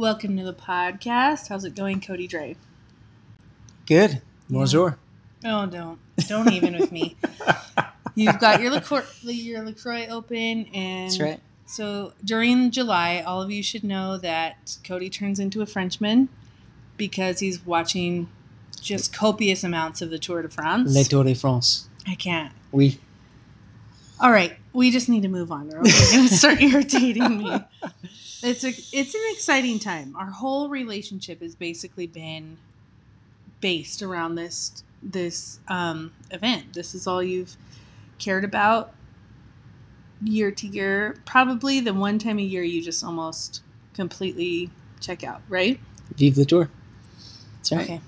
Welcome to the podcast. How's it going, Cody Dre? Good. Bonjour. Oh, don't. Don't even with me. You've got your LaCroix, your LaCroix open, and That's right. so during July, all of you should know that Cody turns into a Frenchman because he's watching just copious amounts of the Tour de France. Le Tour de France. I can't. Oui. All right, we just need to move on, or else you're gonna start irritating me. It's a, it's an exciting time. Our whole relationship has basically been based around this this um, event. This is all you've cared about year to year. Probably the one time a year you just almost completely check out, right? Vive le Tour. That's right. Okay.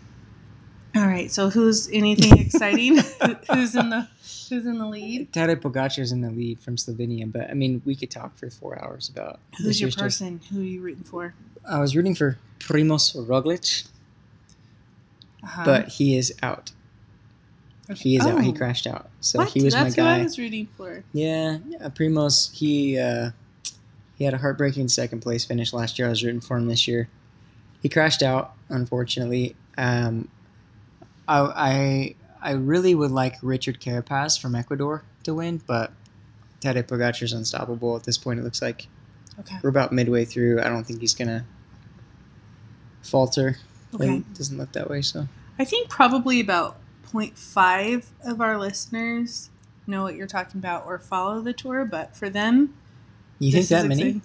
All right. So who's anything exciting? who's in the who's in the lead? Tadej Pogacar's in the lead from Slovenia, but I mean, we could talk for four hours about Who's your person? Who are you rooting for? I was rooting for Primoz Roglic, Uh-huh. but he is out. Okay. He is out. He Oh. crashed out. So What? he was That's my who guy. I was rooting for. Yeah, yeah, Primoz. He uh, he had a heartbreaking second place finish last year. I was rooting for him this year. He crashed out, unfortunately. Um, I, I I really would like Richard Carapaz from Ecuador to win, but Tadej Pogacar is unstoppable at this point. It looks like Okay. we're about midway through. I don't think he's gonna falter. Okay. It doesn't look that way. So I think probably about 0.5 of our listeners know what you're talking about or follow the tour, but for them, you think that many?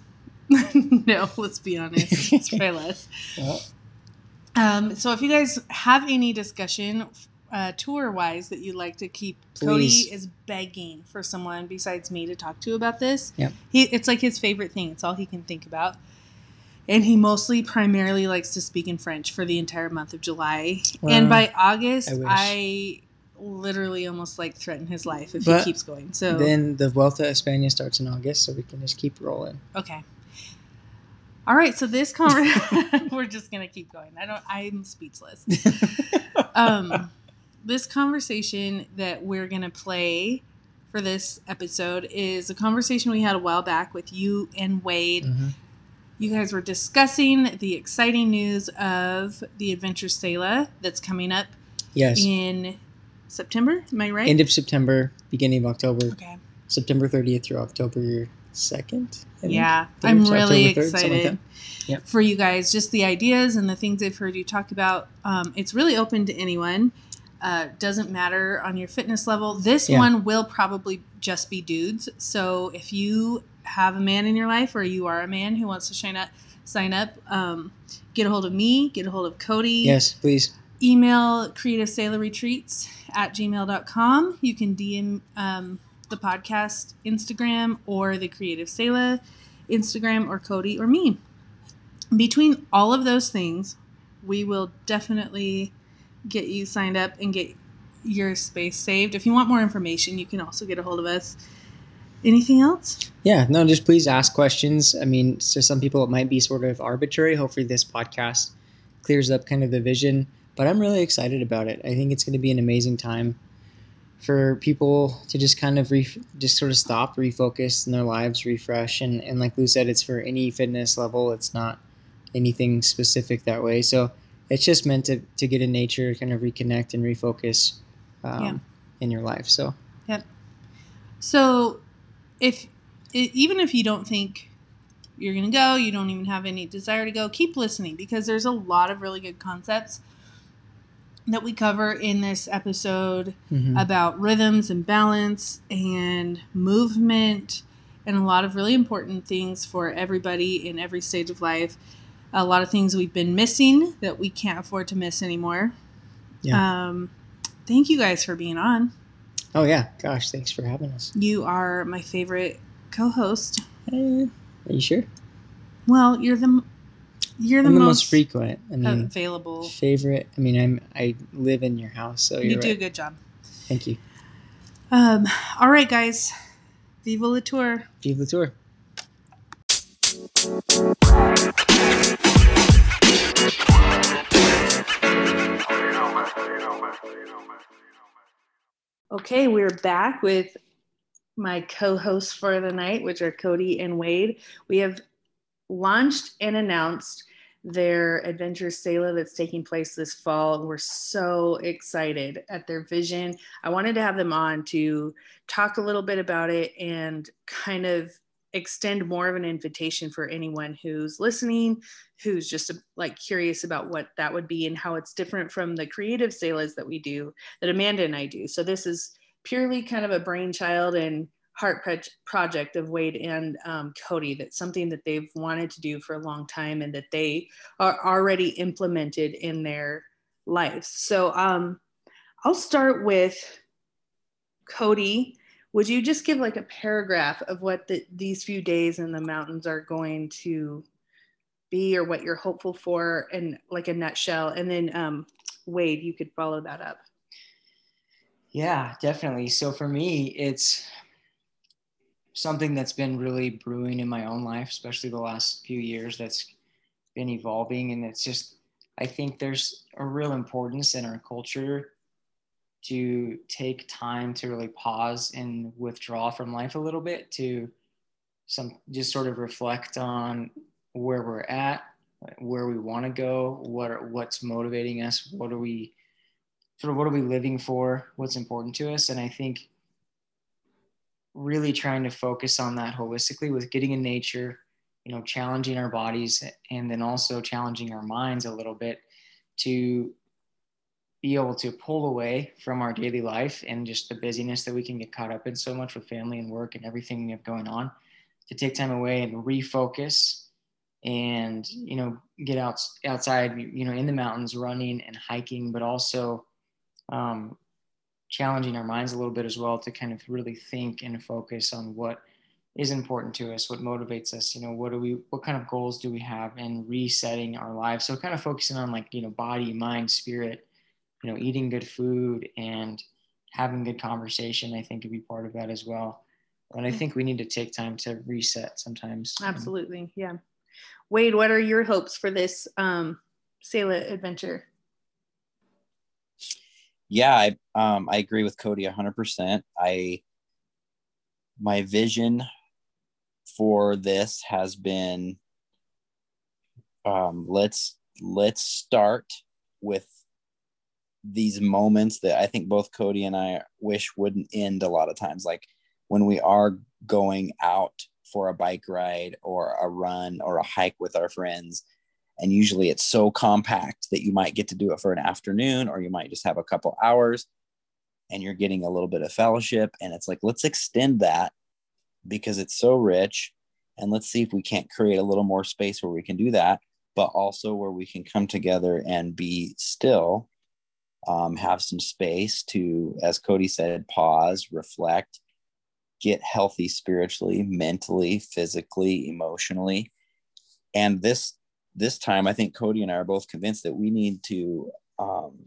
no, let's be honest. It's probably less. Well, Um, so if you guys have any discussion uh, tour wise that you'd like to keep, Please. Cody is begging for someone besides me to talk to about this. Yep. He, it's like his favorite thing. It's all he can think about. And he mostly primarily likes to speak in French for the entire month of July. and by August, I. I, literally almost like threaten his life if But he keeps going. So then the Vuelta a España starts in August, so we can just keep rolling. Okay. All right, so this conversation we're just gonna keep going. I don't. I'm speechless. Um, this conversation that we're gonna play for this episode is a conversation we had a while back with you and Wade. Mhm. You guys were discussing the exciting news of the Adventure Selah that's coming up Yes. in September. Am I right? End of September, beginning of October. okay. September 30th through October 2nd. Yeah, Third, I'm really 3rd, something like excited. Yep. for you guys. Just the ideas and the things I've heard you talk about. Um, it's really open to anyone. Uh, doesn't matter on your fitness level. This Yeah. one will probably just be dudes. So if you have a man in your life or you are a man who wants to sign up, sign up. Um, get a hold of me. Get a hold of Cody Yes, please. email creative selah retreats at gmail.com you can dm um, the podcast instagram or the creative selah instagram or cody or me between all of those things we will definitely get you signed up and get your space saved if you want more information you can also get a hold of us anything else Yeah, no, just please ask questions. I mean, to some people it might be sort of arbitrary. Hopefully, this podcast clears up kind of the vision. But I'm really excited about it. I think it's going to be an amazing time for people to just kind of re- just sort of stop, refocus in their lives, refresh, and and like Lou said, it's for any fitness level. It's not anything specific that way. So it's just meant to to get in nature, kind of reconnect and refocus um, Yeah. in your life. So yep. So, if even if you don't think you're gonna go, you don't even have any desire to go, keep listening because there's a lot of really good concepts that we cover in this episode mhm. about rhythms and balance and movement and a lot of really important things for everybody in every stage of life. A lot of things we've been missing that we can't afford to miss anymore. Um, thank you guys for being on. oh yeah, gosh, thanks for having us. You are my favorite co-host. Eh, are you sure? Well, you're the you're the, I'm the most, most frequent. I mean, available. favorite. I mean, I'm I live in your house, so You do a good job. Thank you. Um, all right, guys. Viva la tour. Vive la tour. Okay, we're back with my co-hosts for the night, which are Cody and Wade. We have launched and announced their adventure Selah that's taking place this fall. We're so excited at their vision. I wanted to have them on to talk a little bit about it and kind of extend more of an invitation for anyone who's listening, who's just like curious about what that would be and how it's different from the creative Selahs that we do, that Amanda and I do. So this is purely kind of a brainchild and heart project of Wade and um, Cody. That's something that they've wanted to do for a long time and that they are already implemented in their lives. So um, I'll start with Cody. Would you just give like a paragraph of what the, these few days in the mountains are going to be or what you're hopeful for and like a nutshell? And then um, Wade, you could follow that up. Yeah, definitely. So for me, it's something that's been really brewing in my own life, especially the last few years. That's been evolving, and it's just I think there's a real importance in our culture to take time to really pause and withdraw from life a little bit to some just sort of reflect on where we're at where we want to go what are, what's motivating us what are we sort of what are we living for what's important to us. And i think really trying to focus on that holistically with getting in nature, you know, challenging our bodies and then also challenging our minds a little bit to be able to pull away from our daily life and just the busyness that we can get caught up in so much with family and work and everything we have going on to take time away and refocus and you know get out outside you know in the mountains running and hiking but also um, challenging our minds a little bit as well to kind of really think and focus on what is important to us, what motivates us, you know, what do we, what kind of goals do we have and resetting our lives. So kind of focusing on like, you know, body, mind, spirit, you know, eating good food and having good conversation, I think could be part of that as well. And I think we need to take time to reset sometimes. Absolutely. Yeah. Wade, what are your hopes for this um, Selah adventure? yeah, I um, I agree with Cody hundred percent. I my vision for this has been um, let's let's start with these moments that I think both Cody and I wish wouldn't end a lot of times, like when we are going out for a bike ride or a run or a hike with our friends and usually it's so compact that you might get to do it for an afternoon or you might just have a couple hours and you're getting a little bit of fellowship and it's like let's extend that because it's so rich and let's see if we can't create a little more space where we can do that but also where we can come together and be still um, have some space to as cody said pause reflect get healthy spiritually mentally physically emotionally. And this this time, I think Cody and I are both convinced that we need to um,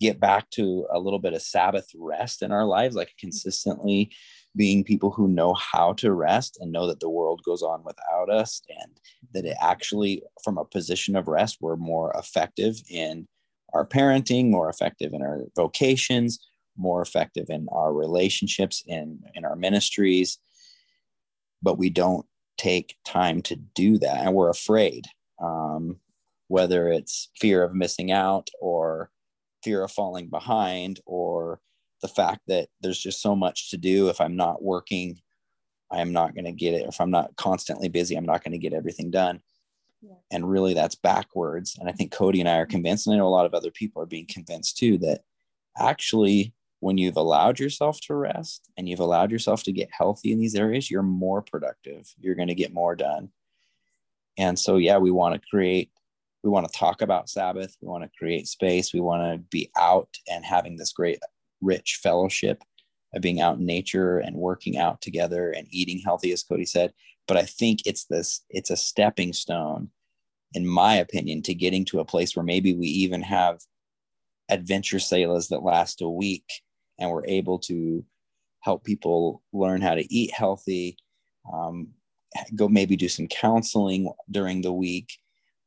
get back to a little bit of Sabbath rest in our lives, like consistently being people who know how to rest and know that the world goes on without us and that it actually from a position of rest we're more effective in our parenting more effective in our vocations more effective in our relationships in in our ministries. But we don't take time to do that and we're afraid um, whether it's fear of missing out or fear of falling behind or the fact that there's just so much to do. If i'm not working i'm not going to get it. If i'm not constantly busy i'm not going to get everything done and really that's backwards. And i think cody and i are convinced and i know a lot of other people are being convinced too that actually when you've allowed yourself to rest and you've allowed yourself to get healthy in these areas you're more productive. You're going to get more done. And so yeah we want to create we want to talk about sabbath. We want to create space. We want to be out and having this great rich fellowship of being out in nature and working out together and eating healthy as cody said but i think it's this it's a stepping stone in my opinion to getting to a place where maybe we even have adventure Selahs that last a week and we're able to help people learn how to eat healthy um, go maybe do some counseling during the week,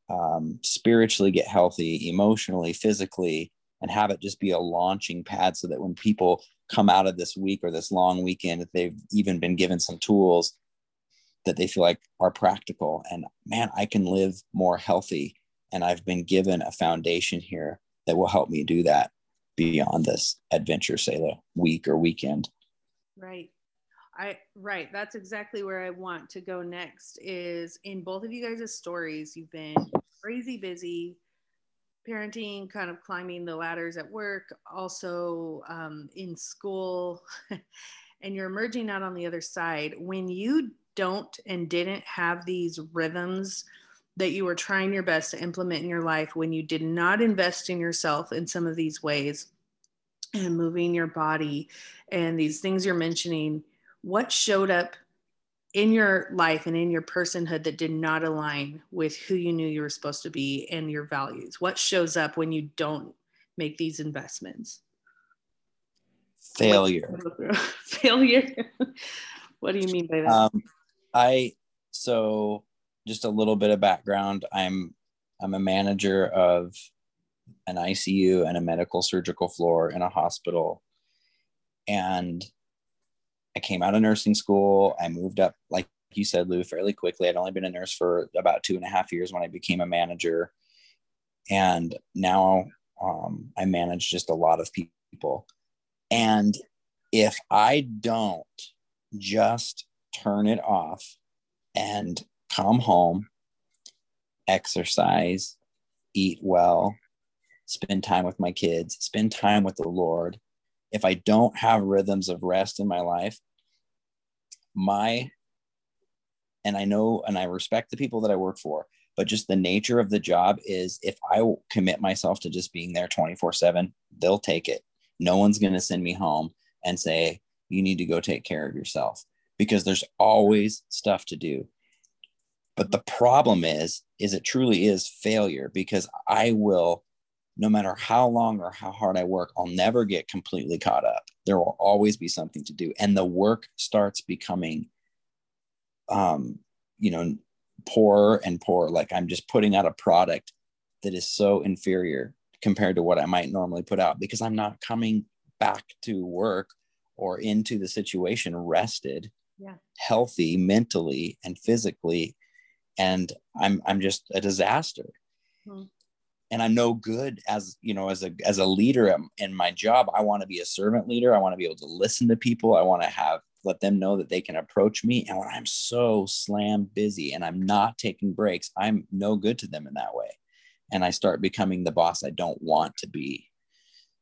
um, spiritually get healthy, emotionally, physically, and have it just be a launching pad so that when people come out of this week or this long weekend, if they've even been given some tools, that they feel like are practical. And man i can live more healthy. And i've been given a foundation here that will help me do that beyond this adventure say the week or weekend. Right. I right. That's exactly where i want to go next is in both of you guys' stories you've been crazy busy parenting kind of climbing the ladders at work also um, in school and you're emerging out on the other side. When you don't and didn't have these rhythms that you were trying your best to implement in your life when you did not invest in yourself in some of these ways and moving your body and these things you're mentioning what showed up in your life and in your personhood that did not align with who you knew you were supposed to be and your values? What shows up when you don't make these investments? Failure. failure. What do you mean by that? Um, i so just a little bit of background. I'm i'm a manager of an icu and a medical surgical floor in a hospital. And i came out of nursing school. I moved up like you said lou fairly quickly. I'd only been a nurse for about two and a half years when i became a manager. And now um, i manage just a lot of people. And if I don't just turn it off and come home, exercise, eat well, spend time with my kids, spend time with the Lord, if I don't have rhythms of rest in my life, my, and I know and I respect the people that I work for, but just the nature of the job is if I commit myself to just being there 24 7, they'll take it. No one's going to send me home and say, you need to go take care of yourself because there's always stuff to do. But the problem is, is it truly is failure because I will, no matter how long or how hard I work, I'll never get completely caught up. There will always be something to do. And the work starts becoming, um, you know, poorer and poorer. Like I'm just putting out a product that is so inferior compared to what I might normally put out because I'm not coming back to work or into the situation rested, yeah. healthy mentally and physically. And I'm I'm just a disaster. Hmm. And I'm no good as you know as a as a leader in my job. I want to be a servant leader. I want to be able to listen to people. I want to have let them know that they can approach me. And when I'm so slammed busy and I'm not taking breaks, I'm no good to them in that way and I start becoming the boss I don't want to be.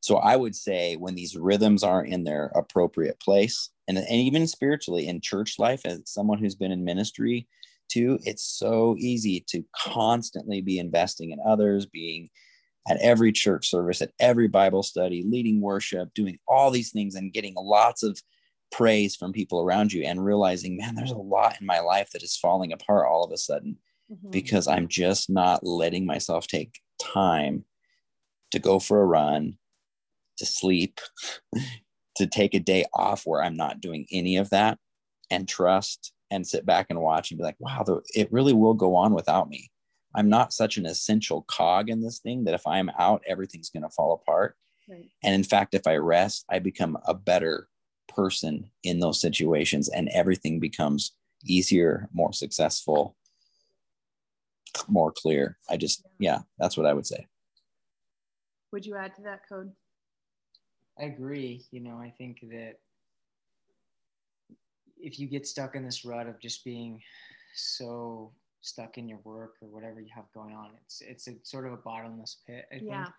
So I would say when these rhythms aren't in their appropriate place, and, and even spiritually in church life, as someone who's been in ministry too, it's so easy to constantly be investing in others, being at every church service, at every Bible study, leading worship, doing all these things and getting lots of praise from people around you and realizing, man, there's a lot in my life that is falling apart all of a sudden mm-hmm. because I'm just not letting myself take time to go for a run, to sleep, to take a day off where I'm not doing any of that and trust and sit back and watch and be like, wow, it really will go on without me. I'm not such an essential cog in this thing that if I'm out, everything's going to fall apart. Right. And in fact, if I rest, I become a better person in those situations and everything becomes easier, more successful, more clear. I just, yeah, that's what I would say. Would you add to that Code? I agree. You know, I think that if you get stuck in this rut of just being so stuck in your work or whatever you have going on, it's it's a sort of a bottomless pit. I yeah. Think.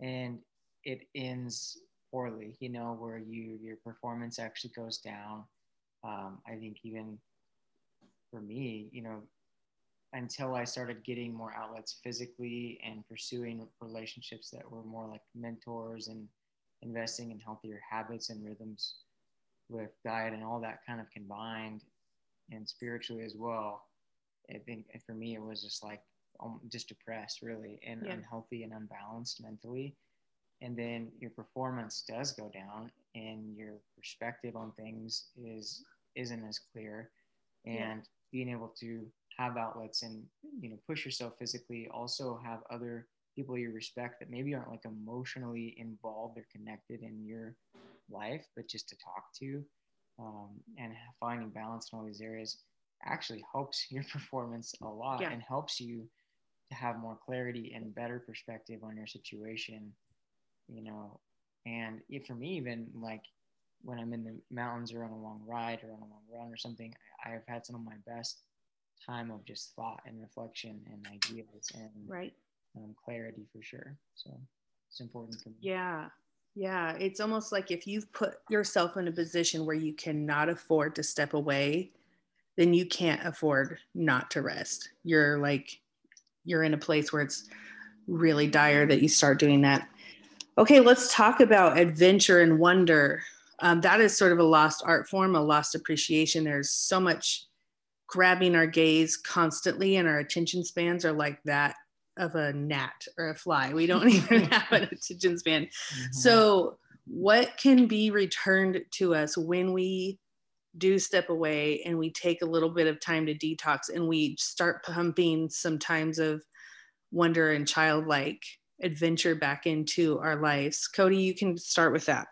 And it ends poorly. You know, where you your performance actually goes down. Um, I think even for me, you know, until I started getting more outlets physically and pursuing relationships that were more like mentors and investing in healthier habits and rhythms with diet and all that kind of combined and spiritually as well. I think for me, it was just like um, just depressed really and yeah. unhealthy and unbalanced mentally. And then your performance does go down and your perspective on things is isn't as clear and yeah. being able to have outlets and you know push yourself physically also have other people you respect that maybe aren't like emotionally involved or connected in your life but just to talk to um, and finding balance in all these areas actually helps your performance a lot Yeah. and helps you to have more clarity and better perspective on your situation you know and if for me even like when i'm in the mountains or on a long ride or on a long run or something i've had some of my best time of just thought and reflection and ideas and Right. Um, clarity for sure so it's important for me Yeah. Yeah. It's almost like if you've put yourself in a position where you cannot afford to step away, then you can't afford not to rest. You're like, you're in a place where it's really dire that you start doing that. Okay, let's talk about adventure and wonder. Um, that is sort of a lost art form, a lost appreciation. There's so much grabbing our gaze constantly, and our attention spans are like that of a gnat or a fly. We don't even have an attention span. Mhm. So, what can be returned to us when we do step away and we take a little bit of time to detox and we start pumping some times of wonder and childlike adventure back into our lives? Cody, you can start with that.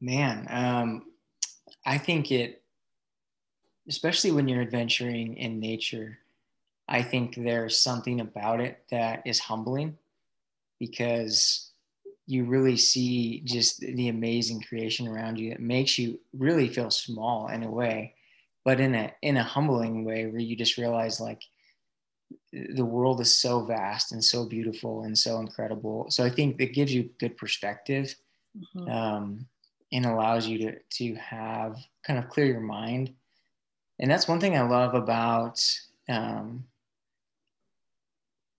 Man, um, I think it, especially when you're adventuring in nature, I think there's something about it that is humbling because you really see just the amazing creation around you that makes you really feel small in a way, but in a in a humbling way where you just realize like the world is so vast and so beautiful and so incredible. So I think it gives you good perspective um, and allows you to to have kind of clear your mind. And that's one thing I love about um,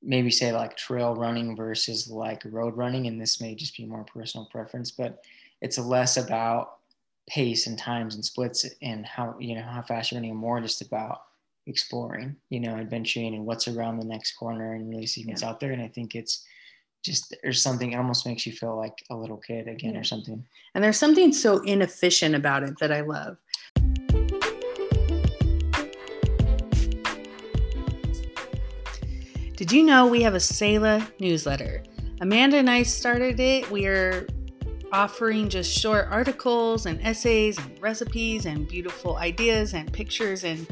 maybe say like trail running versus like road running. And this may just be more personal preference, but it's less about pace and times and splits and how you know how fast you're running, more just about exploring, you know, adventuring and what's around the next corner and really seeing what's out there. And I think it's just there's something it almost makes you feel like a little kid again Yeah. or something. And there's something so inefficient about it that I love. Did you know we have a Selah newsletter? Amanda and I started it. We are offering just short articles and essays and recipes and beautiful ideas and pictures and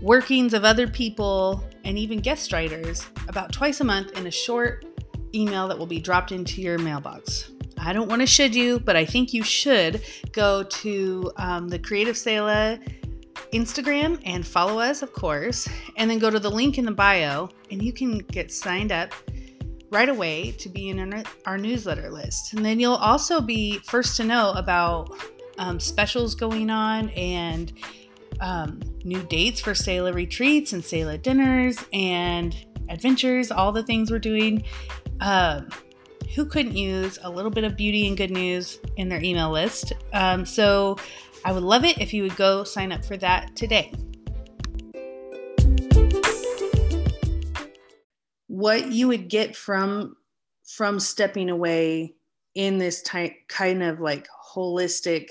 workings of other people and even guest writers about twice a month in a short email that will be dropped into your mailbox. I don't want to should you, but I think you should go to um, the Creative Selah Instagram and follow us, of course, and then go to the link in the bio and you can get signed up right away to be in our, newsletter list. And then you'll also be first to know about um, specials going on and um, new dates for Selah retreats and Selah dinners and adventures, all the things we're doing. Um, who couldn't use a little bit of beauty and good news in their email list? Um, so I would love it if you would go sign up for that today. What you would get from from stepping away in this type kind of like holistic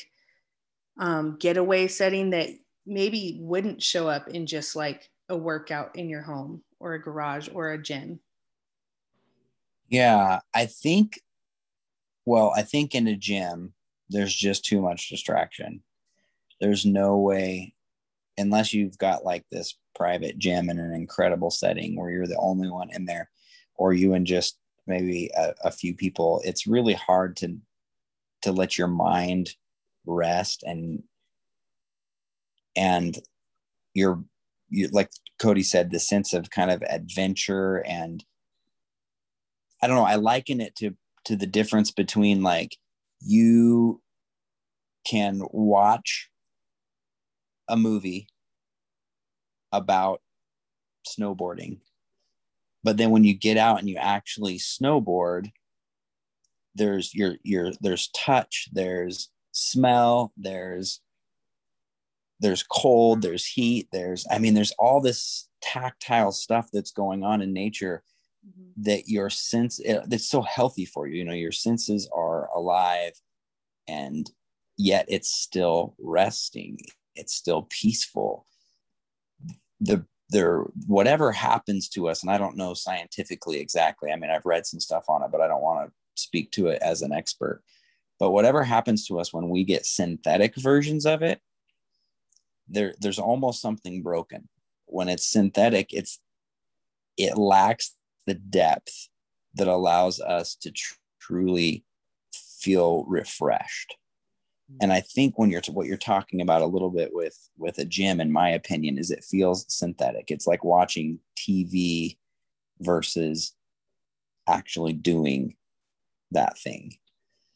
um, getaway setting that maybe wouldn't show up in just like a workout in your home or a garage or a gym. Yeah, I think, well, I think in a gym, there's just too much distraction. There's no way, unless you've got like this private gym in an incredible setting where you're the only one in there, or you and just maybe a, a few people, it's really hard to to let your mind rest and and you're you like Cody said, the sense of kind of adventure and I don't know, I liken it to to the difference between like you can watch a movie about snowboarding. But then when you get out and you actually snowboard there's your your there's touch there's smell there's there's cold there's heat there's i mean there's all this tactile stuff that's going on in nature mm-hmm. that your sense eh, it's so healthy for you. You know your senses are alive and yet it's still resting it's still peaceful. The there whatever happens to us and i don't know scientifically exactly i mean i've read some stuff on it but i don't want to speak to it as an expert. But whatever happens to us when we get synthetic versions of it there there's almost something broken. When it's synthetic it's it lacks the depth that allows us to tr- truly feel refreshed and i think when you're what you're talking about a little bit with with a gym in my opinion is it feels synthetic. It's like watching tv versus actually doing that thing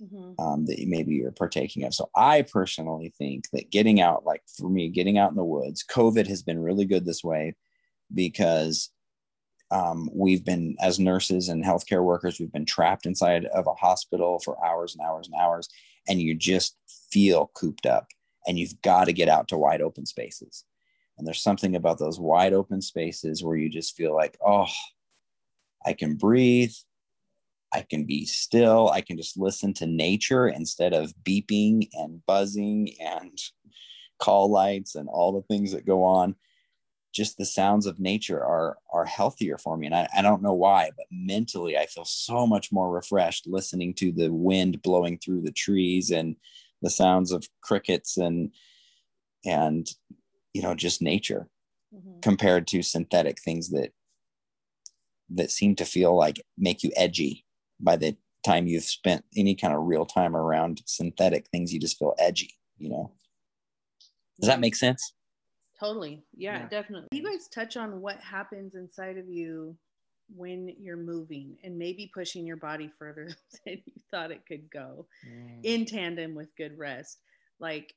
mm-hmm. um, that maybe you're partaking of. So i personally think that getting out like for me getting out in the woods covid has been really good this way because um, we've been as nurses and healthcare workers we've been trapped inside of a hospital for hours and hours and hours and you just feel cooped up and you've got to get out to wide open spaces. And there's something about those wide open spaces where you just feel like oh i can breathe i can be still i can just listen to nature instead of beeping and buzzing and call lights and all the things that go on just the sounds of nature are are healthier for me. And I, I don't know why but mentally i feel so much more refreshed listening to the wind blowing through the trees and the sounds of crickets and and you know just nature mm-hmm. compared to synthetic things that that seem to feel like make you edgy by the time you've spent any kind of real time around synthetic things you just feel edgy you know? Does that make sense Totally. Yeah, yeah, definitely. You guys touch on what happens inside of you when you're moving and maybe pushing your body further than you thought it could go mm. in tandem with good rest. Like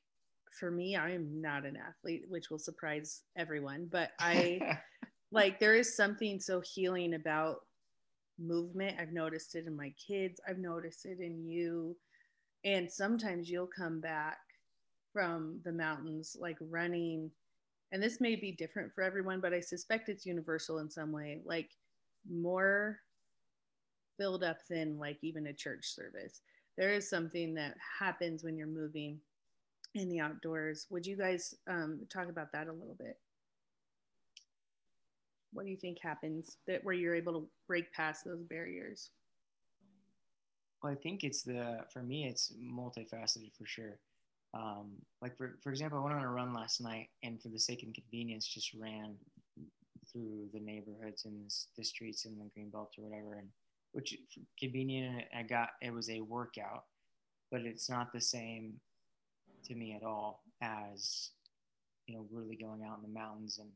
for me, I am not an athlete, which will surprise everyone, but I like there is something so healing about movement. I've noticed it in my kids, I've noticed it in you. And sometimes you'll come back from the mountains like running and this may be different for everyone, but I suspect it's universal in some way, like more filled up than like even a church service. There is something that happens when you're moving in the outdoors. Would you guys um, talk about that a little bit? What do you think happens that where you're able to break past those barriers? Well, I think it's the for me it's multifaceted for sure um, like for, for example, I went on a run last night and for the sake of convenience, just ran through the neighborhoods and the streets in the green belt or whatever. And which convenient. I got, it was a workout, but it's not the same to me at all as, you know, really going out in the mountains and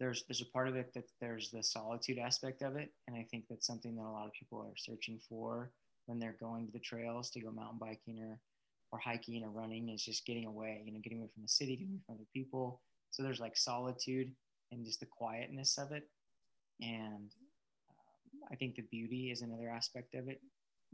there's, there's a part of it that there's the solitude aspect of it. And I think that's something that a lot of people are searching for when they're going to the trails to go mountain biking or or hiking or running is just getting away, you know, getting away from the city, getting away from other people. So there's like solitude and just the quietness of it. And um, I think the beauty is another aspect of it.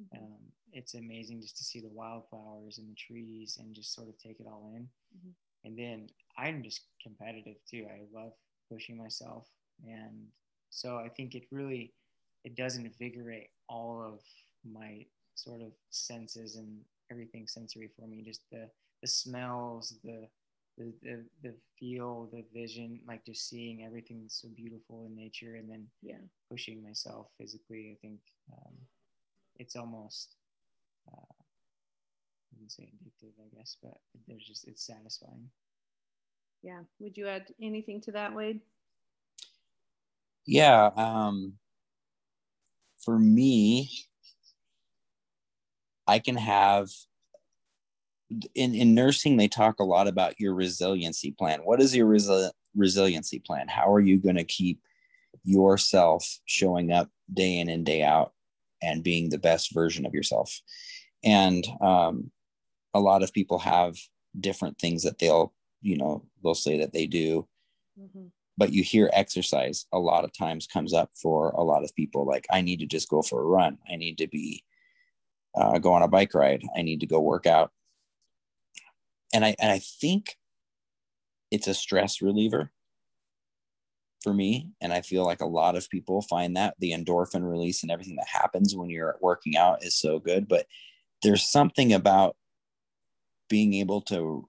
Mm-hmm. Um, it's amazing just to see the wildflowers and the trees and just sort of take it all in. Mm-hmm. And then I'm just competitive too. I love pushing myself. And so I think it really, it does invigorate all of my sort of senses and everything sensory for me. Just the the smells, the the, the, the feel, the vision, like just seeing everything so beautiful in nature, and then yeah, pushing myself physically. I think um, it's almost uh, I wouldn't say addictive, I guess, but there's just it's satisfying. Yeah. Would you add anything to that, Wade? Yeah. Um, for me, I can have in, in nursing, they talk a lot about your resiliency plan. What is your resi- resiliency plan? How are you going to keep yourself showing up day in and day out and being the best version of yourself? And um, a lot of people have different things that they'll, you know, they'll say that they do. Mm-hmm. But you hear exercise a lot of times comes up for a lot of people. Like, I need to just go for a run. I need to be uh, go on a bike ride. I need to go work out. And I, and I think it's a stress reliever for me. And I feel like a lot of people find that the endorphin release and everything that happens when you're working out is so good. But there's something about being able to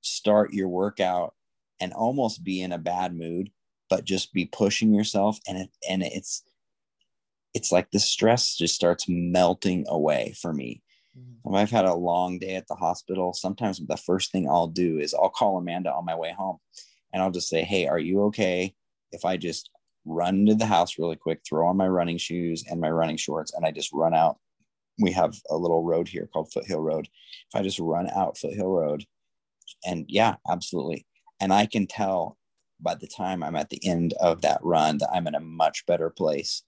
start your workout and almost be in a bad mood, but just be pushing yourself. And it, and it's, it's like the stress just starts melting away for me Mm-hmm. I've had a long day at the hospital, sometimes the first thing I'll do is I'll call Amanda on my way home and I'll just say, Hey, are you okay? If I just run into the house really quick, throw on my running shoes and my running shorts, and I just run out. We have a little road here called Foothill Road. If I just run out Foothill Road, and yeah, absolutely. And I can tell by the time I'm at the end of that run that I'm in a much better place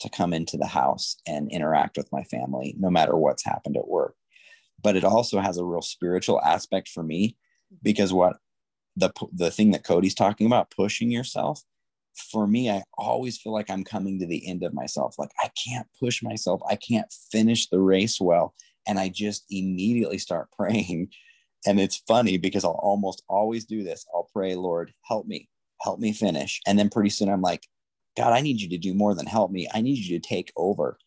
to come into the house and interact with my family, no matter what's happened at work. But it also has a real spiritual aspect for me because what the the thing that Cody's talking about, pushing yourself, for me, I always feel like I'm coming to the end of myself. Like I can't push myself, I can't finish the race well. And I just immediately start praying. And it's funny because I'll almost always do this. I'll pray, Lord, help me, help me finish. And then pretty soon I'm like, God, I need you to do more than help me. I need you to take over.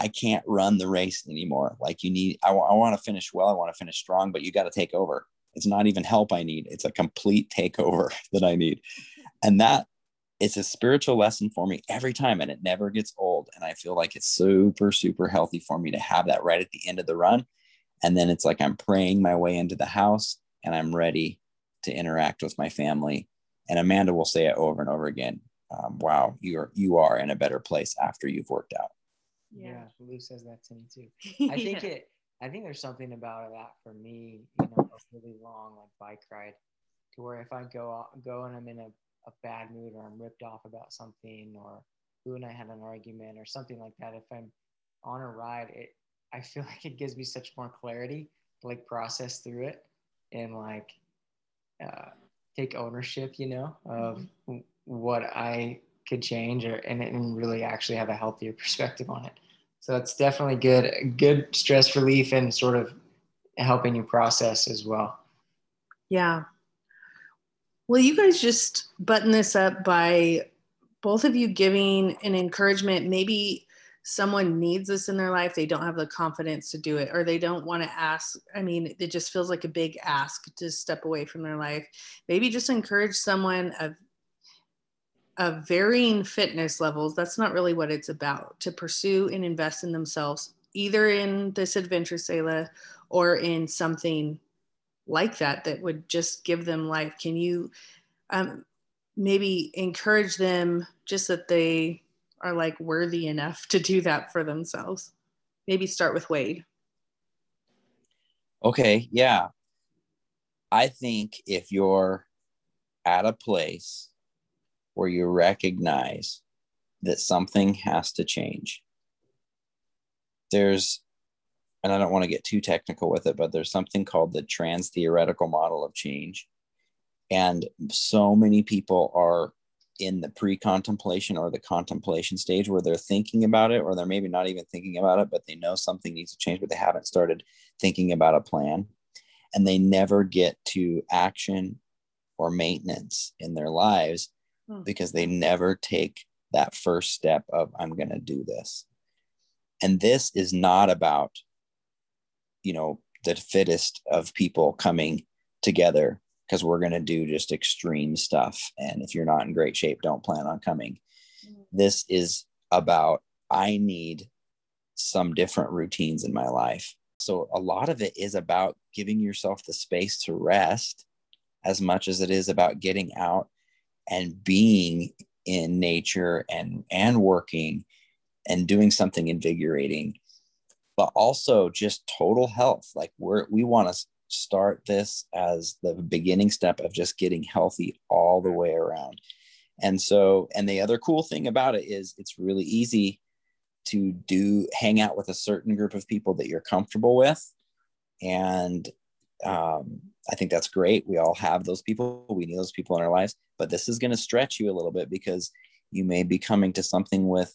I can't run the race anymore. Like you need, I, I want to finish well. I want to finish strong, but you got to take over. It's not even help I need. It's a complete takeover that I need. And that it's a spiritual lesson for me every time and it never gets old. And I feel like it's super, super healthy for me to have that right at the end of the run. And then it's like I'm praying my way into the house and I'm ready to interact with my family. And Amanda will say it over and over again um, wow, you're you are in a better place after you've worked out. Yeah, yeah says that to me too. I think yeah. it. I think there's something about that for me. You know, a really long like bike ride, to where if I go go and I'm in a, a bad mood or I'm ripped off about something or who and I had an argument or something like that, if I'm on a ride, it I feel like it gives me such more clarity to like process through it and like uh, take ownership, you know, of mm-hmm what I could change or and, and really actually have a healthier perspective on it. So it's definitely good, good stress relief and sort of helping you process as well. Yeah. Well, you guys just button this up by both of you giving an encouragement. Maybe someone needs this in their life, they don't have the confidence to do it, or they don't want to ask. I mean, it just feels like a big ask to step away from their life. Maybe just encourage someone of of varying fitness levels, that's not really what it's about to pursue and invest in themselves, either in this adventure Selah or in something like that that would just give them life. Can you um, maybe encourage them just that they are like worthy enough to do that for themselves? Maybe start with Wade. Okay, yeah. I think if you're at a place where you recognize that something has to change. There's, and I don't want to get too technical with it, but there's something called the trans theoretical model of change. And so many people are in the pre contemplation or the contemplation stage where they're thinking about it, or they're maybe not even thinking about it, but they know something needs to change, but they haven't started thinking about a plan. And they never get to action or maintenance in their lives Hmm. because they never take that first step of i'm going to do this and this is not about you know the fittest of people coming together because we're going to do just extreme stuff and if you're not in great shape don't plan on coming mm-hmm. this is about i need some different routines in my life so a lot of it is about giving yourself the space to rest as much as it is about getting out and being in nature and and working and doing something invigorating but also just total health. Like we're we want to start this as the beginning step of just getting healthy all the way around. And so and the other cool thing about it is it's really easy to do hang out with a certain group of people that you're comfortable with and um, I think that's great. We all have those people. We need those people in our lives, but this is going to stretch you a little bit because you may be coming to something with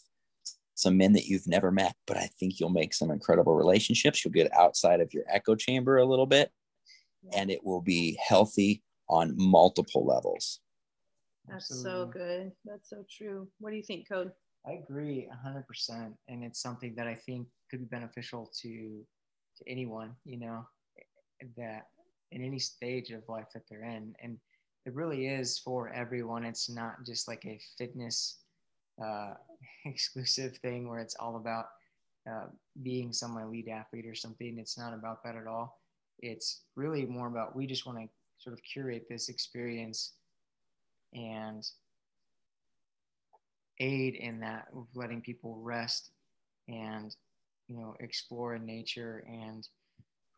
some men that you've never met, but I think you'll make some incredible relationships. You'll get outside of your echo chamber a little bit and it will be healthy on multiple levels. That's Absolutely. so good. That's so true. What do you think, Code? I agree 100%. And it's something that I think could be beneficial to, to anyone, you know, that in any stage of life that they're in. And it really is for everyone. It's not just like a fitness uh, exclusive thing where it's all about uh, being some elite athlete or something. It's not about that at all. It's really more about we just want to sort of curate this experience and aid in that letting people rest and you know explore in nature and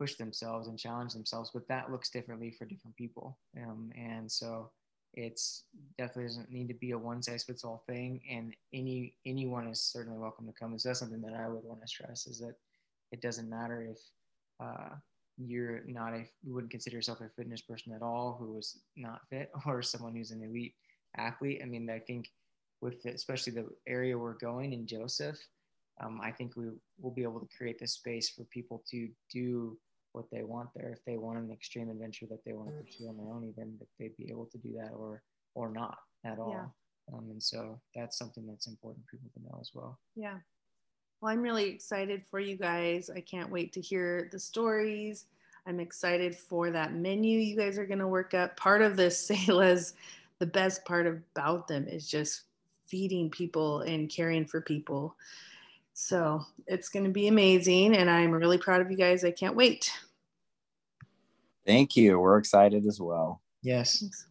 push themselves and challenge themselves but that looks differently for different people. Um, and so it's definitely doesn't need to be a one size fits all thing. And any anyone is certainly welcome to come. And so that's something that i would want to stress is that it doesn't matter if uh, you're not a you wouldn't consider yourself a fitness person at all who is not fit or someone who's an elite athlete. I mean i think with the, especially the area we're going in joseph um, i think we will be able to create the space for people to do what they want there if they want an extreme adventure that they want to pursue on their own even that they'd be able to do that or or not at all yeah. um, and so that's something that's important for people to know as well yeah well, I'm really excited for you guys. I can't wait to hear the stories. I'm excited for that menu you guys are going to work up. Part of this Selah's, the best part about them is just feeding people and caring for people. So it's going to be amazing. And I'm really proud of you guys. I can't wait. Thank you. We're excited as well. Yes. Thanks.